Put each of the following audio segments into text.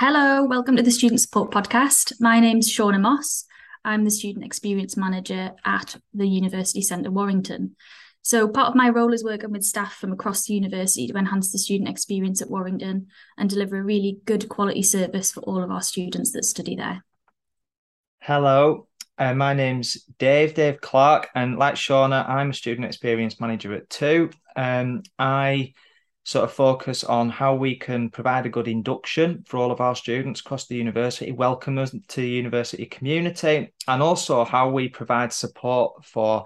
Hello, welcome to the Student Support Podcast. My name's Shauna Moss. I'm the Student Experience Manager at the University Centre Warrington. So, part of my role is working with staff from across the university to enhance the student experience at Warrington and deliver a really good quality service for all of our students that study there. Hello, uh, my name's Dave, Dave Clark, and like Shauna, I'm a Student Experience Manager at 2. Um, I sort of focus on how we can provide a good induction for all of our students across the university, welcome us to the university community, and also how we provide support for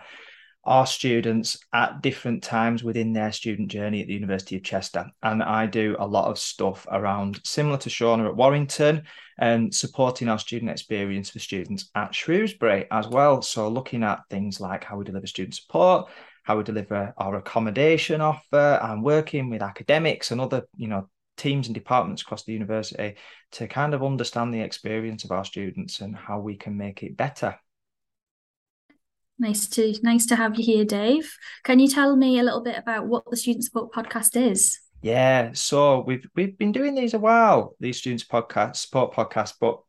our students at different times within their student journey at the University of Chester. And I do a lot of stuff around similar to Shauna at Warrington and supporting our student experience for students at Shrewsbury as well. So looking at things like how we deliver student support, how we deliver our accommodation offer and working with academics and other, you know, teams and departments across the university to kind of understand the experience of our students and how we can make it better. Nice to nice to have you here, Dave. Can you tell me a little bit about what the Student Support Podcast is? Yeah, so we've we've been doing these a while, these students podcast support podcasts, but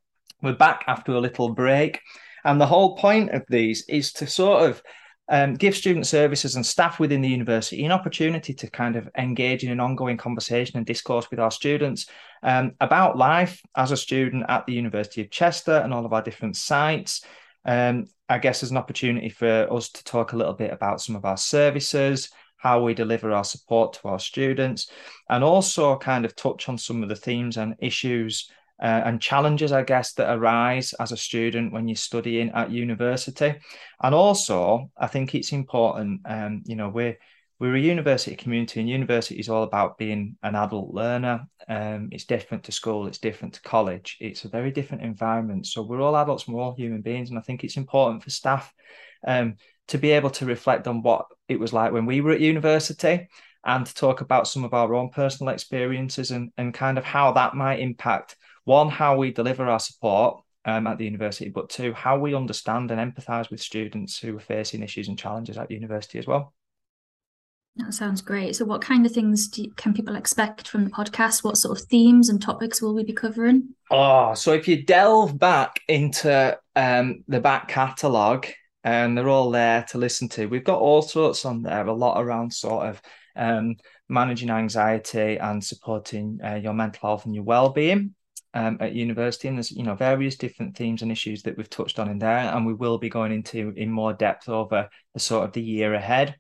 we're back after a little break. And the whole point of these is to sort of um, give student services and staff within the university an opportunity to kind of engage in an ongoing conversation and discourse with our students um, about life as a student at the University of Chester and all of our different sites. Um, I guess there's an opportunity for us to talk a little bit about some of our services, how we deliver our support to our students, and also kind of touch on some of the themes and issues uh, and challenges, I guess, that arise as a student when you're studying at university. And also, I think it's important, um, you know, we're we're a university community, and university is all about being an adult learner. Um, it's different to school, it's different to college. It's a very different environment. So we're all adults, we're all human beings, and I think it's important for staff um, to be able to reflect on what it was like when we were at university and to talk about some of our own personal experiences and, and kind of how that might impact one, how we deliver our support um, at the university, but two, how we understand and empathise with students who are facing issues and challenges at university as well. That sounds great. So, what kind of things you, can people expect from the podcast? What sort of themes and topics will we be covering? Oh, so if you delve back into um, the back catalogue, and they're all there to listen to, we've got all sorts on there, a lot around sort of um, managing anxiety and supporting uh, your mental health and your well-being um, at university, and there's you know various different themes and issues that we've touched on in there, and we will be going into in more depth over the sort of the year ahead.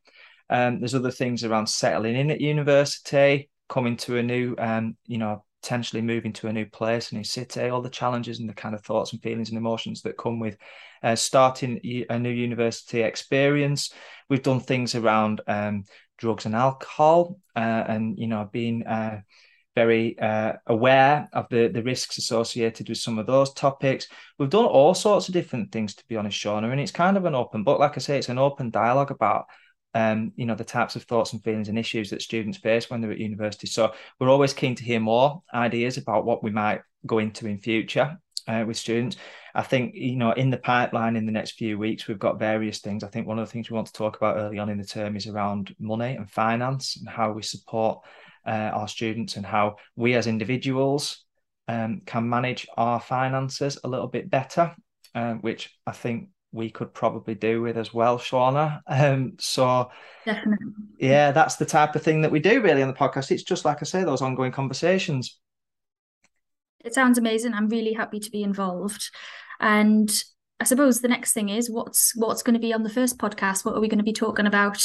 Um, there's other things around settling in at university, coming to a new, um, you know, potentially moving to a new place, a new city, all the challenges and the kind of thoughts and feelings and emotions that come with uh, starting a new university experience. We've done things around um, drugs and alcohol, uh, and you know, being uh, very uh, aware of the, the risks associated with some of those topics. We've done all sorts of different things, to be honest, Shauna, and it's kind of an open book. Like I say, it's an open dialogue about um, you know, the types of thoughts and feelings and issues that students face when they're at university. So we're always keen to hear more ideas about what we might go into in future uh, with students. I think, you know, in the pipeline in the next few weeks, we've got various things. I think one of the things we want to talk about early on in the term is around money and finance and how we support uh, our students and how we as individuals um, can manage our finances a little bit better, um, which I think we could probably do with as well, Shauna. Um, so definitely, yeah, that's the type of thing that we do really on the podcast. It's just like I say, those ongoing conversations. It sounds amazing. I'm really happy to be involved, and I suppose the next thing is what's what's going to be on the first podcast. What are we going to be talking about?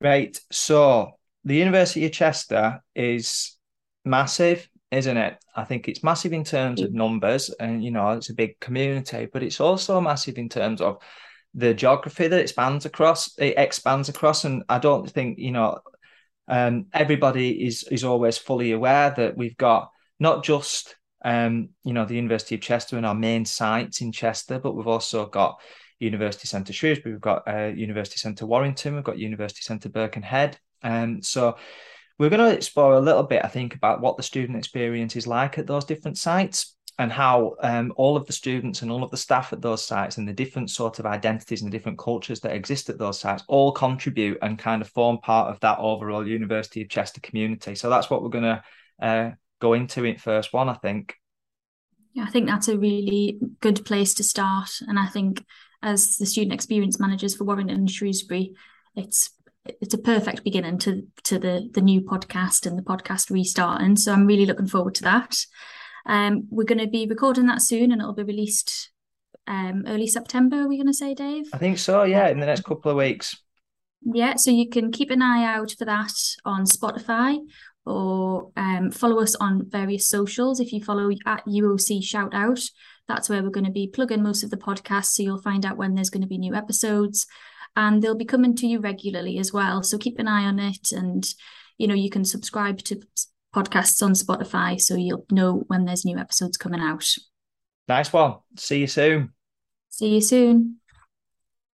Right. So the University of Chester is massive, isn't it? I think it's massive in terms of numbers, and you know, it's a big community, but it's also massive in terms of the geography that it spans across, it expands across. And I don't think, you know, um, everybody is is always fully aware that we've got not just um, you know, the University of Chester and our main sites in Chester, but we've also got University Centre Shrewsbury, we've got uh, University Centre Warrington, we've got University Centre Birkenhead, and um, so we're going to explore a little bit, I think, about what the student experience is like at those different sites and how um, all of the students and all of the staff at those sites and the different sort of identities and the different cultures that exist at those sites all contribute and kind of form part of that overall University of Chester community. So that's what we're going to uh, go into in first one, I think. Yeah, I think that's a really good place to start. And I think as the student experience managers for Warrington and Shrewsbury, it's it's a perfect beginning to to the the new podcast and the podcast restarting. So I'm really looking forward to that. Um, we're going to be recording that soon, and it'll be released um, early September. Are we going to say, Dave? I think so. Yeah, in the next couple of weeks. Yeah, so you can keep an eye out for that on Spotify or um, follow us on various socials. If you follow at UOC Shout Out, that's where we're going to be plugging most of the podcasts. So you'll find out when there's going to be new episodes and they'll be coming to you regularly as well. So keep an eye on it. And, you know, you can subscribe to podcasts on Spotify so you'll know when there's new episodes coming out. Nice one. See you soon. See you soon.